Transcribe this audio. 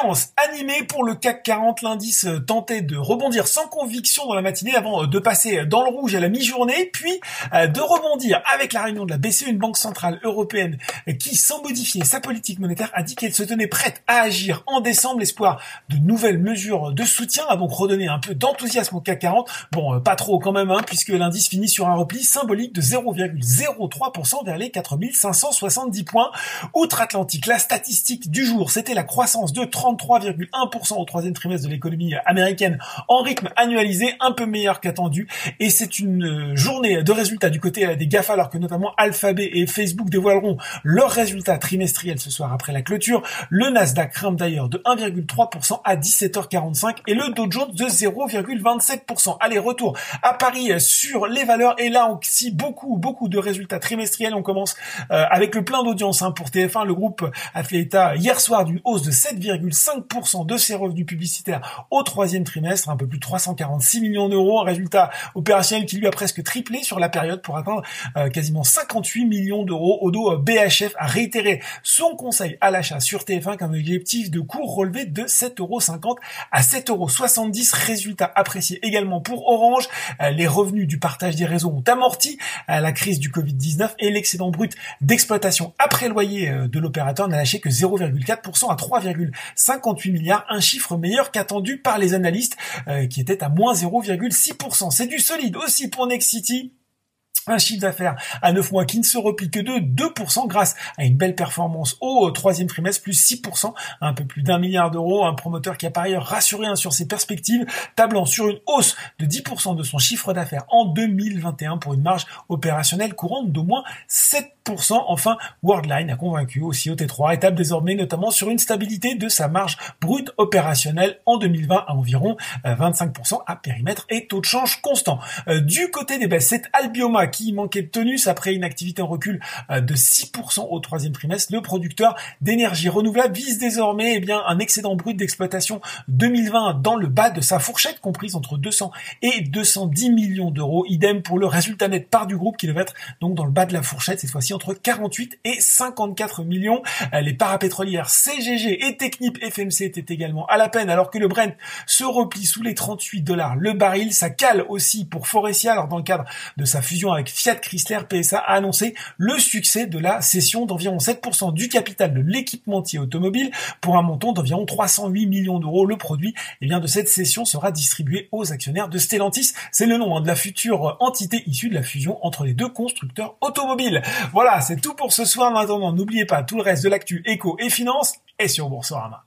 séance animée pour le CAC 40. L'indice euh, tentait de rebondir sans conviction dans la matinée avant euh, de passer dans le rouge à la mi-journée, puis euh, de rebondir avec la réunion de la BCE, une banque centrale européenne qui, sans modifier sa politique monétaire, a dit qu'elle se tenait prête à agir en décembre. L'espoir de nouvelles mesures de soutien a donc redonné un peu d'enthousiasme au CAC 40. Bon, pas trop quand même, hein, puisque l'indice finit sur un repli symbolique de 0,03% vers les 4570 points. Outre-Atlantique, la statistique du jour, c'était la croissance de 33,1% au troisième trimestre de l'économie américaine en rythme annualisé, un peu meilleur qu'attendu. Et c'est une euh, journée de résultats du côté euh, des GAFA, alors que notamment Alphabet et Facebook dévoileront leurs résultats trimestriels ce soir après la clôture. Le Nasdaq grimpe d'ailleurs de 1,3% à 17h45 et le Dow Jones de 0,27%. Allez, retour à Paris sur les valeurs. Et là aussi, beaucoup, beaucoup de résultats trimestriels. On commence euh, avec le plein d'audience hein, pour TF1. Le groupe a fait état hier soir d'une hausse de 7,5% de ses revenus publicitaires au troisième trimestre, un peu plus de 346 millions d'euros, un résultat opérationnel qui lui a presque triplé sur la période pour atteindre euh, quasiment 58 millions d'euros. Odo euh, BHF a réitéré son conseil à l'achat sur TF1 qu'un objectif de cours relevé de 7,50 euros à 7,70 euros. Résultat apprécié également pour Orange. Euh, les revenus du partage des réseaux ont amorti la crise du Covid-19 et l'excédent brut d'exploitation après loyer de l'opérateur n'a lâché que 0,4% à 3,58 milliards, un chiffre meilleur qu'attendu par les analystes euh, qui était à moins 0,6%. C'est du solide aussi pour Nexity un chiffre d'affaires à 9 mois qui ne se replie que de 2% grâce à une belle performance au troisième trimestre, plus 6%, un peu plus d'un milliard d'euros, un promoteur qui a par ailleurs rassuré sur ses perspectives, tablant sur une hausse de 10% de son chiffre d'affaires en 2021 pour une marge opérationnelle courante d'au moins 7%. Enfin, Worldline a convaincu aussi au T3 et table désormais notamment sur une stabilité de sa marge brute opérationnelle en 2020 à environ 25% euh, à périmètre et taux de change constant. Euh, du côté des baisses, c'est Albioma qui manquait de tonus après une activité en recul euh, de 6% au troisième trimestre. Le producteur d'énergie renouvelable vise désormais eh bien, un excédent brut d'exploitation 2020 dans le bas de sa fourchette comprise entre 200 et 210 millions d'euros. Idem pour le résultat net part du groupe qui devrait être donc dans le bas de la fourchette, cette fois-ci entre 48 et 54 millions. Euh, les parapétrolières CGG et Technip FMC étaient également à la peine alors que le Brent se replie sous les 38 dollars le baril. Ça cale aussi pour Forestia alors dans le cadre de sa fusion avec Fiat Chrysler PSA a annoncé le succès de la cession d'environ 7% du capital de l'équipementier automobile pour un montant d'environ 308 millions d'euros. Le produit eh bien, de cette cession sera distribué aux actionnaires de Stellantis. C'est le nom hein, de la future entité issue de la fusion entre les deux constructeurs automobiles. Voilà, c'est tout pour ce soir. Maintenant, n'oubliez pas tout le reste de l'actu éco et finance et sur Boursorama.